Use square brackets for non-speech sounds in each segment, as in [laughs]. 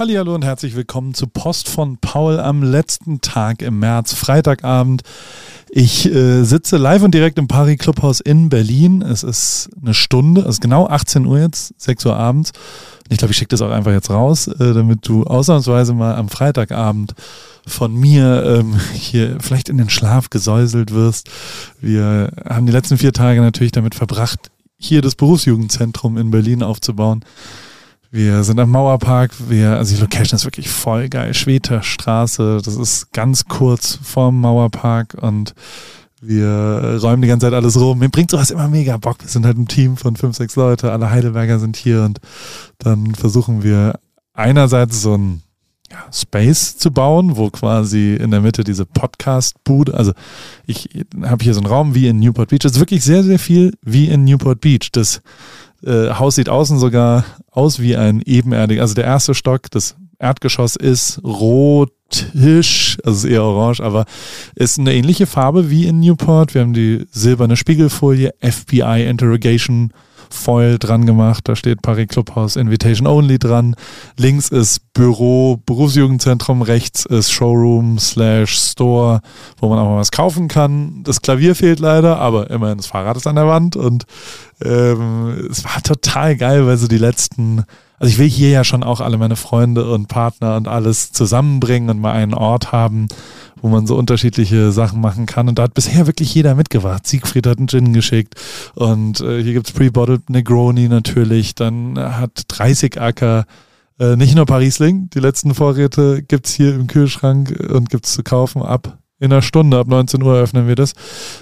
Hallo und herzlich willkommen zu Post von Paul am letzten Tag im März, Freitagabend. Ich äh, sitze live und direkt im Paris Clubhaus in Berlin. Es ist eine Stunde, es ist genau 18 Uhr jetzt, 6 Uhr abends. Und ich glaube, ich schicke das auch einfach jetzt raus, äh, damit du ausnahmsweise mal am Freitagabend von mir ähm, hier vielleicht in den Schlaf gesäuselt wirst. Wir haben die letzten vier Tage natürlich damit verbracht, hier das Berufsjugendzentrum in Berlin aufzubauen. Wir sind am Mauerpark. Wir, also die Location ist wirklich voll geil. Schweter Straße. Das ist ganz kurz vorm Mauerpark und wir räumen die ganze Zeit alles rum. Mir bringt sowas immer mega Bock. Wir sind halt ein Team von fünf, sechs Leute. Alle Heidelberger sind hier und dann versuchen wir einerseits so ein Space zu bauen, wo quasi in der Mitte diese Podcast-Bude, also ich habe hier so einen Raum wie in Newport Beach. Das ist wirklich sehr, sehr viel wie in Newport Beach. Das äh, Haus sieht außen sogar aus wie ein ebenerdig. Also der erste Stock, das Erdgeschoss ist rotisch, also ist eher orange, aber ist eine ähnliche Farbe wie in Newport. Wir haben die silberne Spiegelfolie, FBI Interrogation Foil dran gemacht. Da steht Paris Clubhouse Invitation Only dran. Links ist Büro, Berufsjugendzentrum. Rechts ist Showroom slash Store, wo man auch mal was kaufen kann. Das Klavier fehlt leider, aber immerhin das Fahrrad ist an der Wand und ähm, es war total geil, weil so die letzten also ich will hier ja schon auch alle meine Freunde und Partner und alles zusammenbringen und mal einen Ort haben, wo man so unterschiedliche Sachen machen kann. Und da hat bisher wirklich jeder mitgebracht. Siegfried hat einen Gin geschickt und äh, hier gibt's Pre-Bottled Negroni natürlich. Dann hat 30 Acker äh, nicht nur Parisling, die letzten Vorräte gibt's hier im Kühlschrank und gibt's zu kaufen ab in einer Stunde, ab 19 Uhr öffnen wir das,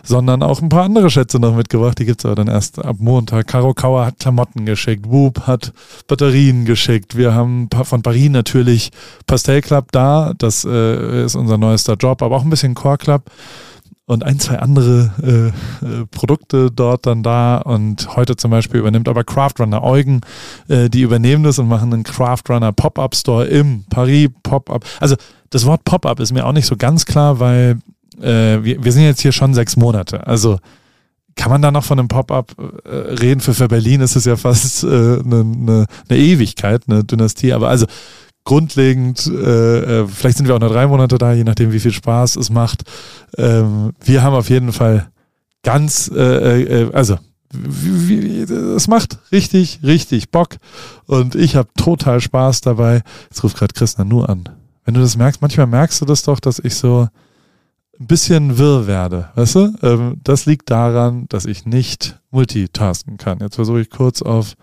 sondern auch ein paar andere Schätze noch mitgebracht. Die gibt's aber dann erst ab Montag. Caro Kauer hat Klamotten geschickt, Whoop hat Batterien geschickt. Wir haben von Paris natürlich Pastel Club da, das äh, ist unser neuester Job, aber auch ein bisschen Core Club und ein, zwei andere äh, äh, Produkte dort dann da. Und heute zum Beispiel übernimmt aber Craftrunner Eugen, äh, die übernehmen das und machen einen Craftrunner Pop-Up Store im Paris Pop-Up. Also das Wort Pop-up ist mir auch nicht so ganz klar, weil äh, wir, wir sind jetzt hier schon sechs Monate. Also kann man da noch von einem Pop-up äh, reden? Für, für Berlin ist es ja fast eine äh, ne, ne, Ewigkeit, eine Dynastie. Aber also grundlegend, äh, äh, vielleicht sind wir auch nur drei Monate da, je nachdem, wie viel Spaß es macht. Ähm, wir haben auf jeden Fall ganz, äh, äh, also es macht richtig, richtig Bock und ich habe total Spaß dabei. Jetzt ruft gerade Christian nur an wenn du das merkst, manchmal merkst du das doch, dass ich so ein bisschen wirr werde, weißt du? Ähm, das liegt daran, dass ich nicht multitasken kann. Jetzt versuche ich kurz auf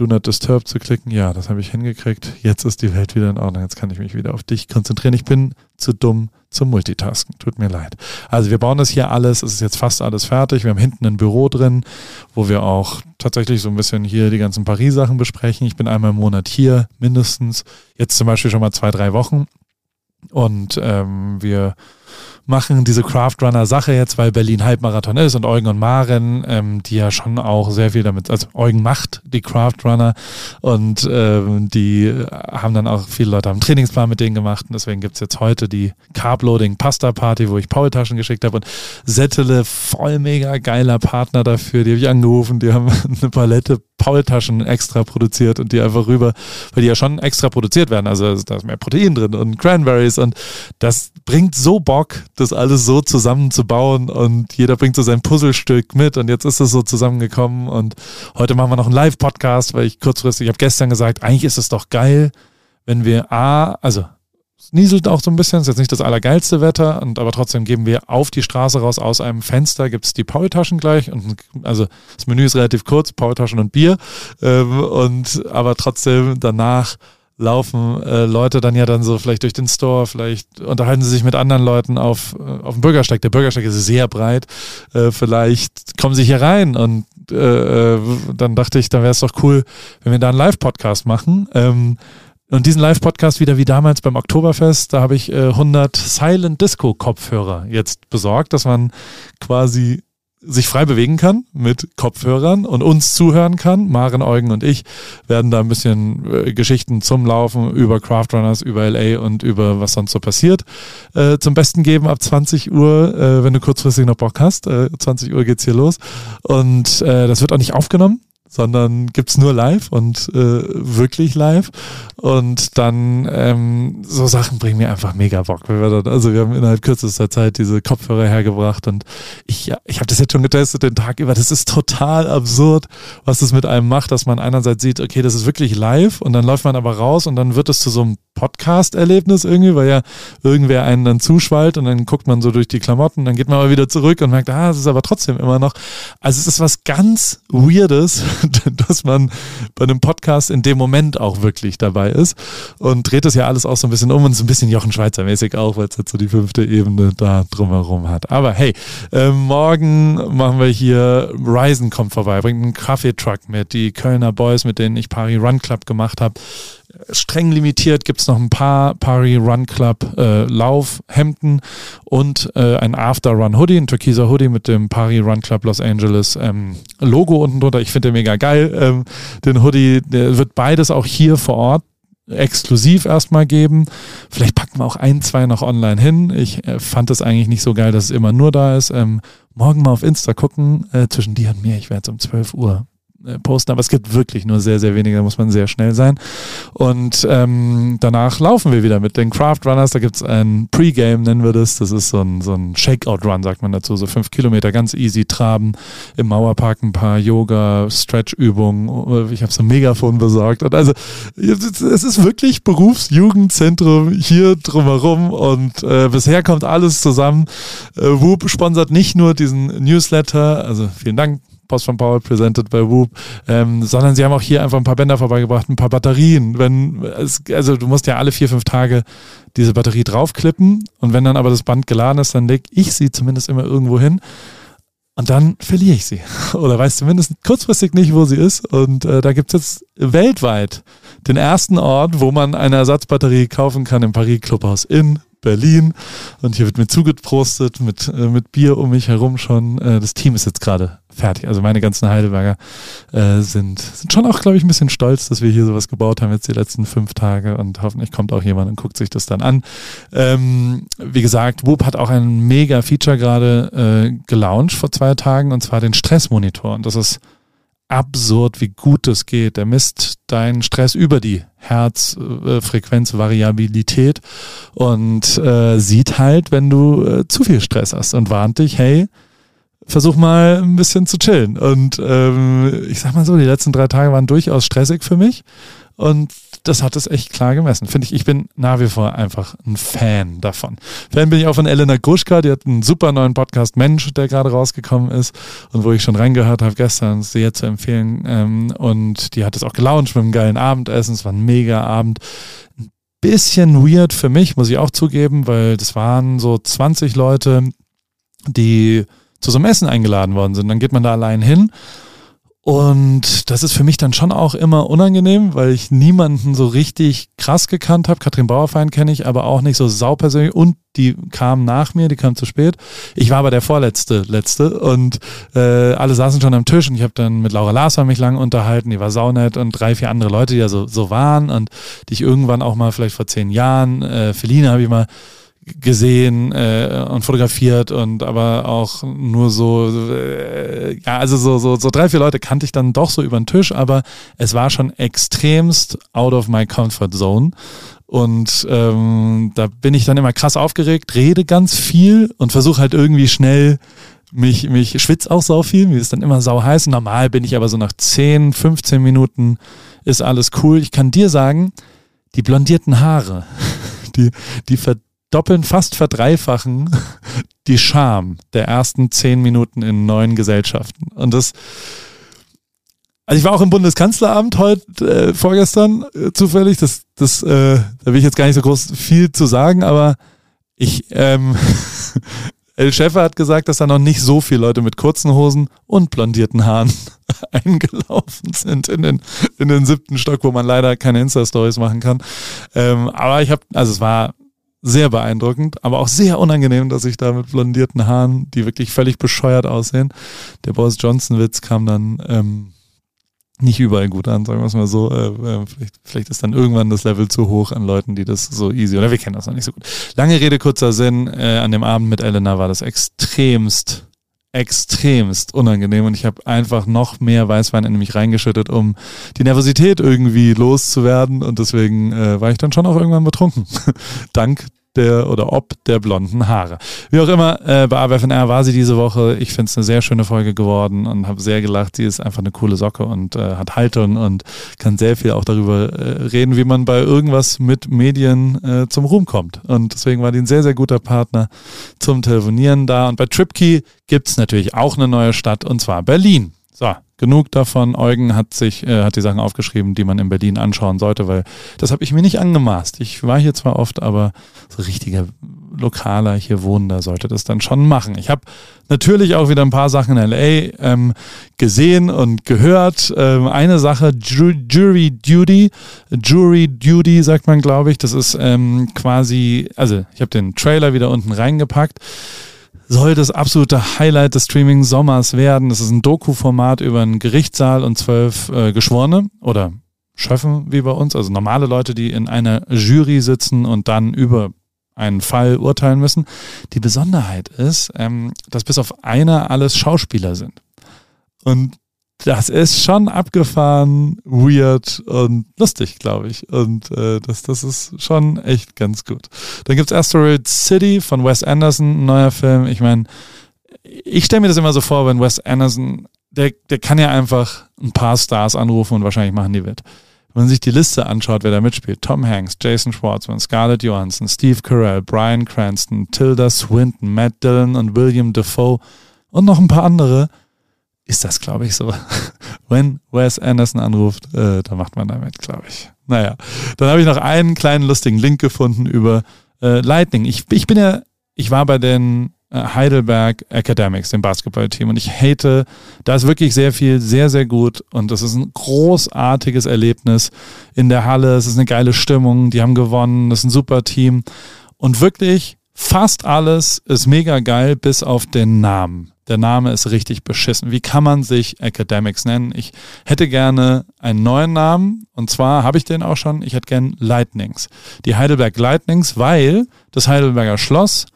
Do Not Disturb zu klicken. Ja, das habe ich hingekriegt. Jetzt ist die Welt wieder in Ordnung. Jetzt kann ich mich wieder auf dich konzentrieren. Ich bin zu dumm zum Multitasken. Tut mir leid. Also wir bauen das hier alles. Es ist jetzt fast alles fertig. Wir haben hinten ein Büro drin, wo wir auch tatsächlich so ein bisschen hier die ganzen Paris-Sachen besprechen. Ich bin einmal im Monat hier mindestens. Jetzt zum Beispiel schon mal zwei, drei Wochen. Und ähm, wir machen diese Craftrunner-Sache jetzt, weil Berlin Halbmarathon ist und Eugen und Maren, ähm, die ja schon auch sehr viel damit, also Eugen macht die Craftrunner und ähm, die haben dann auch viele Leute am Trainingsplan mit denen gemacht und deswegen gibt's jetzt heute die Carbloading Pasta Party, wo ich Paul-Taschen geschickt habe und Settele, voll mega geiler Partner dafür, die habe ich angerufen, die haben [laughs] eine Palette Paul-Taschen extra produziert und die einfach rüber, weil die ja schon extra produziert werden, also da ist mehr Protein drin und Cranberries und das bringt so Bock, das alles so zusammenzubauen und jeder bringt so sein Puzzlestück mit und jetzt ist es so zusammengekommen und heute machen wir noch einen Live-Podcast, weil ich kurzfristig, ich habe gestern gesagt, eigentlich ist es doch geil, wenn wir A, also es nieselt auch so ein bisschen, ist jetzt nicht das allergeilste Wetter, und aber trotzdem geben wir auf die Straße raus aus einem Fenster, gibt es die Paultaschen gleich und also das Menü ist relativ kurz, Paultaschen und Bier ähm, und aber trotzdem danach laufen äh, Leute dann ja dann so vielleicht durch den Store, vielleicht unterhalten sie sich mit anderen Leuten auf, äh, auf dem Bürgersteig. Der Bürgersteig ist sehr breit. Äh, vielleicht kommen sie hier rein und äh, äh dann dachte ich, dann wäre es doch cool, wenn wir da einen Live-Podcast machen. Ähm, und diesen Live-Podcast wieder wie damals beim Oktoberfest, da habe ich äh, 100 Silent Disco Kopfhörer jetzt besorgt, dass man quasi sich frei bewegen kann mit Kopfhörern und uns zuhören kann. Maren, Eugen und ich werden da ein bisschen äh, Geschichten zum Laufen über Craftrunners, über LA und über was sonst so passiert äh, zum Besten geben ab 20 Uhr, äh, wenn du kurzfristig noch Bock hast. 20 äh, Uhr geht's hier los und äh, das wird auch nicht aufgenommen sondern gibt's nur live und äh, wirklich live. Und dann ähm, so Sachen bringen mir einfach mega Bock. Wir dann, also wir haben innerhalb kürzester Zeit diese Kopfhörer hergebracht und ich, ich habe das jetzt schon getestet den Tag über. Das ist total absurd, was es mit einem macht, dass man einerseits sieht, okay, das ist wirklich live und dann läuft man aber raus und dann wird es zu so einem Podcast-Erlebnis irgendwie, weil ja irgendwer einen dann zuschwallt und dann guckt man so durch die Klamotten, dann geht man aber wieder zurück und merkt, ah, es ist aber trotzdem immer noch. Also es ist was ganz Weirdes, [laughs] dass man bei einem Podcast in dem Moment auch wirklich dabei ist und dreht das ja alles auch so ein bisschen um und so ein bisschen Jochen Schweizer mäßig auch, weil es jetzt so die fünfte Ebene da drumherum hat. Aber hey, äh, morgen machen wir hier, Ryzen kommt vorbei, bringt einen Kaffeetruck mit, die Kölner Boys, mit denen ich Paris Run Club gemacht habe streng limitiert gibt es noch ein paar Pari Run Club äh, Laufhemden und äh, ein After Run Hoodie, ein türkiser Hoodie mit dem Pari Run Club Los Angeles ähm, Logo unten drunter. Ich finde den mega geil. Ähm, den Hoodie, der wird beides auch hier vor Ort exklusiv erstmal geben. Vielleicht packen wir auch ein, zwei noch online hin. Ich äh, fand es eigentlich nicht so geil, dass es immer nur da ist. Ähm, morgen mal auf Insta gucken, äh, zwischen dir und mir. Ich werde jetzt um 12 Uhr posten, aber es gibt wirklich nur sehr, sehr wenige, da muss man sehr schnell sein. Und ähm, danach laufen wir wieder mit den Craft Runners, da gibt es ein Pre-Game, nennen wir das, das ist so ein, so ein Shakeout-Run, sagt man dazu, so fünf Kilometer, ganz easy traben, im Mauerpark ein paar Yoga, Stretch-Übungen, ich habe so ein Megafon besorgt. Und also es ist wirklich Berufsjugendzentrum hier drumherum. Und äh, bisher kommt alles zusammen. Äh, Whoop sponsert nicht nur diesen Newsletter, also vielen Dank Post von Paul presented by Whoop, ähm, sondern sie haben auch hier einfach ein paar Bänder vorbeigebracht, ein paar Batterien. Wenn es, also du musst ja alle vier, fünf Tage diese Batterie draufklippen und wenn dann aber das Band geladen ist, dann leg ich sie zumindest immer irgendwo hin. Und dann verliere ich sie. [laughs] Oder weiß zumindest kurzfristig nicht, wo sie ist. Und äh, da gibt es jetzt weltweit den ersten Ort, wo man eine Ersatzbatterie kaufen kann im Paris Clubhaus in Berlin. Und hier wird mir zugeprostet mit, äh, mit Bier um mich herum schon. Äh, das Team ist jetzt gerade fertig. Also meine ganzen Heidelberger äh, sind, sind schon auch, glaube ich, ein bisschen stolz, dass wir hier sowas gebaut haben jetzt die letzten fünf Tage und hoffentlich kommt auch jemand und guckt sich das dann an. Ähm, wie gesagt, Whoop hat auch ein mega Feature gerade äh, gelauncht vor zwei Tagen und zwar den Stressmonitor. Und das ist absurd, wie gut das geht. Der misst deinen Stress über die Herzfrequenzvariabilität und äh, sieht halt, wenn du äh, zu viel Stress hast und warnt dich, hey, versuch mal ein bisschen zu chillen. Und ähm, ich sag mal so, die letzten drei Tage waren durchaus stressig für mich. Und das hat es echt klar gemessen. Finde ich, ich bin nach wie vor einfach ein Fan davon. Fan bin ich auch von Elena Gruschka, die hat einen super neuen Podcast Mensch, der gerade rausgekommen ist und wo ich schon reingehört habe gestern, sehr zu empfehlen. Ähm, und die hat es auch gelauncht mit einem geilen Abendessen. Es war ein mega Abend. Ein bisschen weird für mich, muss ich auch zugeben, weil das waren so 20 Leute, die zu so einem Essen eingeladen worden sind. Dann geht man da allein hin. Und das ist für mich dann schon auch immer unangenehm, weil ich niemanden so richtig krass gekannt habe. Katrin Bauerfein kenne ich, aber auch nicht so saupersönlich. Und die kam nach mir, die kam zu spät. Ich war aber der vorletzte, letzte. Und äh, alle saßen schon am Tisch und ich habe dann mit Laura Larsson mich lang unterhalten. Die war saunett und drei, vier andere Leute, die ja so, so waren und die ich irgendwann auch mal vielleicht vor zehn Jahren, äh, Feline habe ich mal gesehen äh, und fotografiert und aber auch nur so äh, ja also so so so drei vier Leute kannte ich dann doch so über den Tisch aber es war schon extremst out of my comfort zone. Und ähm, da bin ich dann immer krass aufgeregt rede ganz viel und versuche halt irgendwie schnell mich mich schwitz auch sau viel mir ist dann immer sau heiß. Normal bin ich aber so nach 10 15 Minuten ist alles cool. Ich kann dir sagen die blondierten Haare [laughs] die die ver doppeln, fast verdreifachen [laughs] die Scham der ersten zehn Minuten in neuen Gesellschaften. Und das, also ich war auch im Bundeskanzleramt heute, äh, vorgestern äh, zufällig, das, das, äh, da will ich jetzt gar nicht so groß viel zu sagen, aber ich, ähm, [laughs] El Schäfer hat gesagt, dass da noch nicht so viele Leute mit kurzen Hosen und blondierten Haaren [laughs] eingelaufen sind in den, in den siebten Stock, wo man leider keine Insta-Stories machen kann. Ähm, aber ich habe, also es war sehr beeindruckend, aber auch sehr unangenehm, dass ich da mit blondierten Haaren, die wirklich völlig bescheuert aussehen. Der Boris Johnson-Witz kam dann ähm, nicht überall gut an, sagen wir es mal so. Äh, äh, vielleicht, vielleicht ist dann irgendwann das Level zu hoch an Leuten, die das so easy, oder wir kennen das noch nicht so gut. Lange Rede, kurzer Sinn. Äh, an dem Abend mit Elena war das extremst extremst unangenehm und ich habe einfach noch mehr Weißwein in mich reingeschüttet, um die Nervosität irgendwie loszuwerden und deswegen äh, war ich dann schon auch irgendwann betrunken. [laughs] Dank der oder ob der blonden Haare. Wie auch immer, äh, bei AWFNR war sie diese Woche. Ich finde es eine sehr schöne Folge geworden und habe sehr gelacht. Sie ist einfach eine coole Socke und äh, hat Haltung und kann sehr viel auch darüber äh, reden, wie man bei irgendwas mit Medien äh, zum Ruhm kommt. Und deswegen war die ein sehr, sehr guter Partner zum Telefonieren da. Und bei TripKey gibt es natürlich auch eine neue Stadt und zwar Berlin. So, genug davon. Eugen hat sich, äh, hat die Sachen aufgeschrieben, die man in Berlin anschauen sollte, weil das habe ich mir nicht angemaßt. Ich war hier zwar oft, aber so richtiger Lokaler hier wohnen, da sollte das dann schon machen. Ich habe natürlich auch wieder ein paar Sachen in LA ähm, gesehen und gehört. Ähm, eine Sache, Ju Jury Duty, Jury Duty sagt man, glaube ich. Das ist ähm, quasi, also ich habe den Trailer wieder unten reingepackt soll das absolute Highlight des Streaming-Sommers werden. Das ist ein Doku-Format über einen Gerichtssaal und zwölf äh, Geschworene oder Schöffen wie bei uns, also normale Leute, die in einer Jury sitzen und dann über einen Fall urteilen müssen. Die Besonderheit ist, ähm, dass bis auf einer alles Schauspieler sind. Und das ist schon abgefahren, weird und lustig, glaube ich. Und äh, das, das ist schon echt ganz gut. Dann gibt's Asteroid City von Wes Anderson, ein neuer Film. Ich meine, ich stelle mir das immer so vor, wenn Wes Anderson, der, der kann ja einfach ein paar Stars anrufen und wahrscheinlich machen die mit. Wenn man sich die Liste anschaut, wer da mitspielt, Tom Hanks, Jason Schwartzman, Scarlett Johansson, Steve Carell, Brian Cranston, Tilda Swinton, Matt Dillon und William Defoe und noch ein paar andere, ist das, glaube ich, so. [laughs] Wenn Wes Anderson anruft, äh, dann macht man damit, glaube ich. Naja, dann habe ich noch einen kleinen lustigen Link gefunden über äh, Lightning. Ich, ich bin ja, ich war bei den äh, Heidelberg Academics, dem Basketballteam, und ich hate, da ist wirklich sehr viel, sehr, sehr gut und das ist ein großartiges Erlebnis in der Halle. Es ist eine geile Stimmung, die haben gewonnen, das ist ein super Team und wirklich fast alles ist mega geil, bis auf den Namen. Der Name ist richtig beschissen. Wie kann man sich Academics nennen? Ich hätte gerne einen neuen Namen und zwar habe ich den auch schon. Ich hätte gern Lightnings. Die Heidelberg Lightnings, weil das Heidelberger Schloss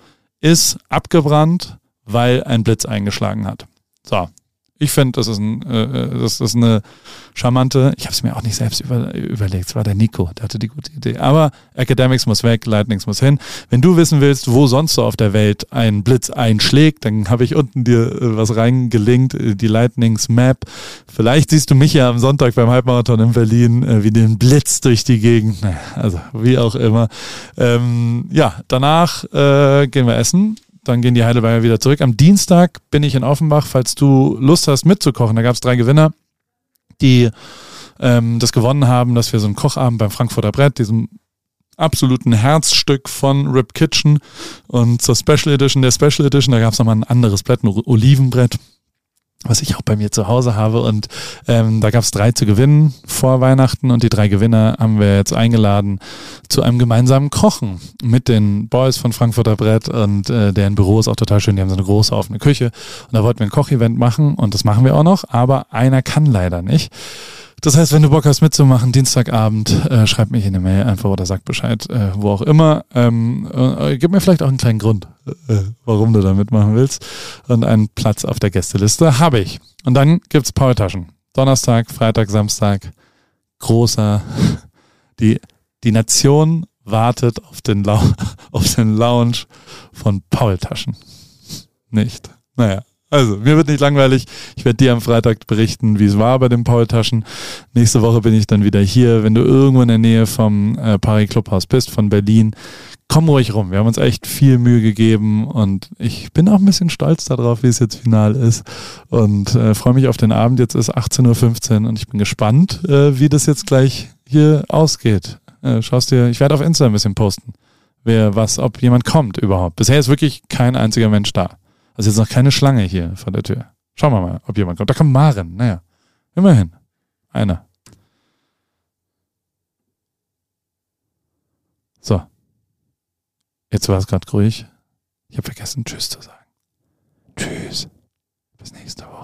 ist abgebrannt, weil ein Blitz eingeschlagen hat. So, ich finde, das, ist ein, äh, äh, das ist eine charmante, ich habe es mir auch nicht selbst über, überlegt, es war der Nico, der hatte die gute Idee. Aber Academics muss weg, Lightnings muss hin. Wenn du wissen willst, wo sonst so auf der Welt ein Blitz einschlägt, dann habe ich unten dir äh, was reingelinkt, äh, die Lightnings Map. Vielleicht siehst du mich ja am Sonntag beim Halbmarathon in Berlin, äh, wie den Blitz durch die Gegend. Naja, also wie auch immer. Ähm, ja, danach äh, gehen wir essen dann gehen die Heidelberger wieder zurück. Am Dienstag bin ich in Offenbach, falls du Lust hast mitzukochen. Da gab es drei Gewinner, die ähm, das gewonnen haben, dass wir so einen Kochabend beim Frankfurter Brett, diesem absoluten Herzstück von Rip Kitchen und zur Special Edition, der Special Edition, da gab es nochmal ein anderes Brett, ein Olivenbrett was ich auch bei mir zu Hause habe. Und ähm, da gab es drei zu gewinnen vor Weihnachten und die drei Gewinner haben wir jetzt eingeladen zu einem gemeinsamen Kochen mit den Boys von Frankfurter Brett und äh, deren Büro ist auch total schön. Die haben so eine große offene Küche und da wollten wir ein Kochevent machen und das machen wir auch noch, aber einer kann leider nicht. Das heißt, wenn du Bock hast mitzumachen, Dienstagabend, äh, schreib mich in eine Mail einfach oder sag Bescheid, äh, wo auch immer. Ähm, äh, gib mir vielleicht auch einen kleinen Grund, äh, warum du da mitmachen willst. Und einen Platz auf der Gästeliste habe ich. Und dann gibt's Paultaschen. Donnerstag, Freitag, Samstag. Großer. [laughs] Die, die Nation wartet auf den, Lau [laughs] auf den Lounge von Paultaschen. Nicht. Naja, also, mir wird nicht langweilig. Ich werde dir am Freitag berichten, wie es war bei den Paultaschen. Nächste Woche bin ich dann wieder hier. Wenn du irgendwo in der Nähe vom äh, Paris Clubhaus bist, von Berlin, komm ruhig rum. Wir haben uns echt viel Mühe gegeben und ich bin auch ein bisschen stolz darauf, wie es jetzt final ist und äh, freue mich auf den Abend. Jetzt ist 18.15 Uhr und ich bin gespannt, äh, wie das jetzt gleich hier ausgeht. Äh, schaust dir, ich werde auf Insta ein bisschen posten, wer was, ob jemand kommt überhaupt. Bisher ist wirklich kein einziger Mensch da. Also jetzt noch keine Schlange hier vor der Tür. Schauen wir mal, ob jemand kommt. Da kommt Maren. Naja, immerhin. Einer. So. Jetzt war es gerade ruhig. Ich habe vergessen, Tschüss zu sagen. Tschüss. Bis nächste Woche.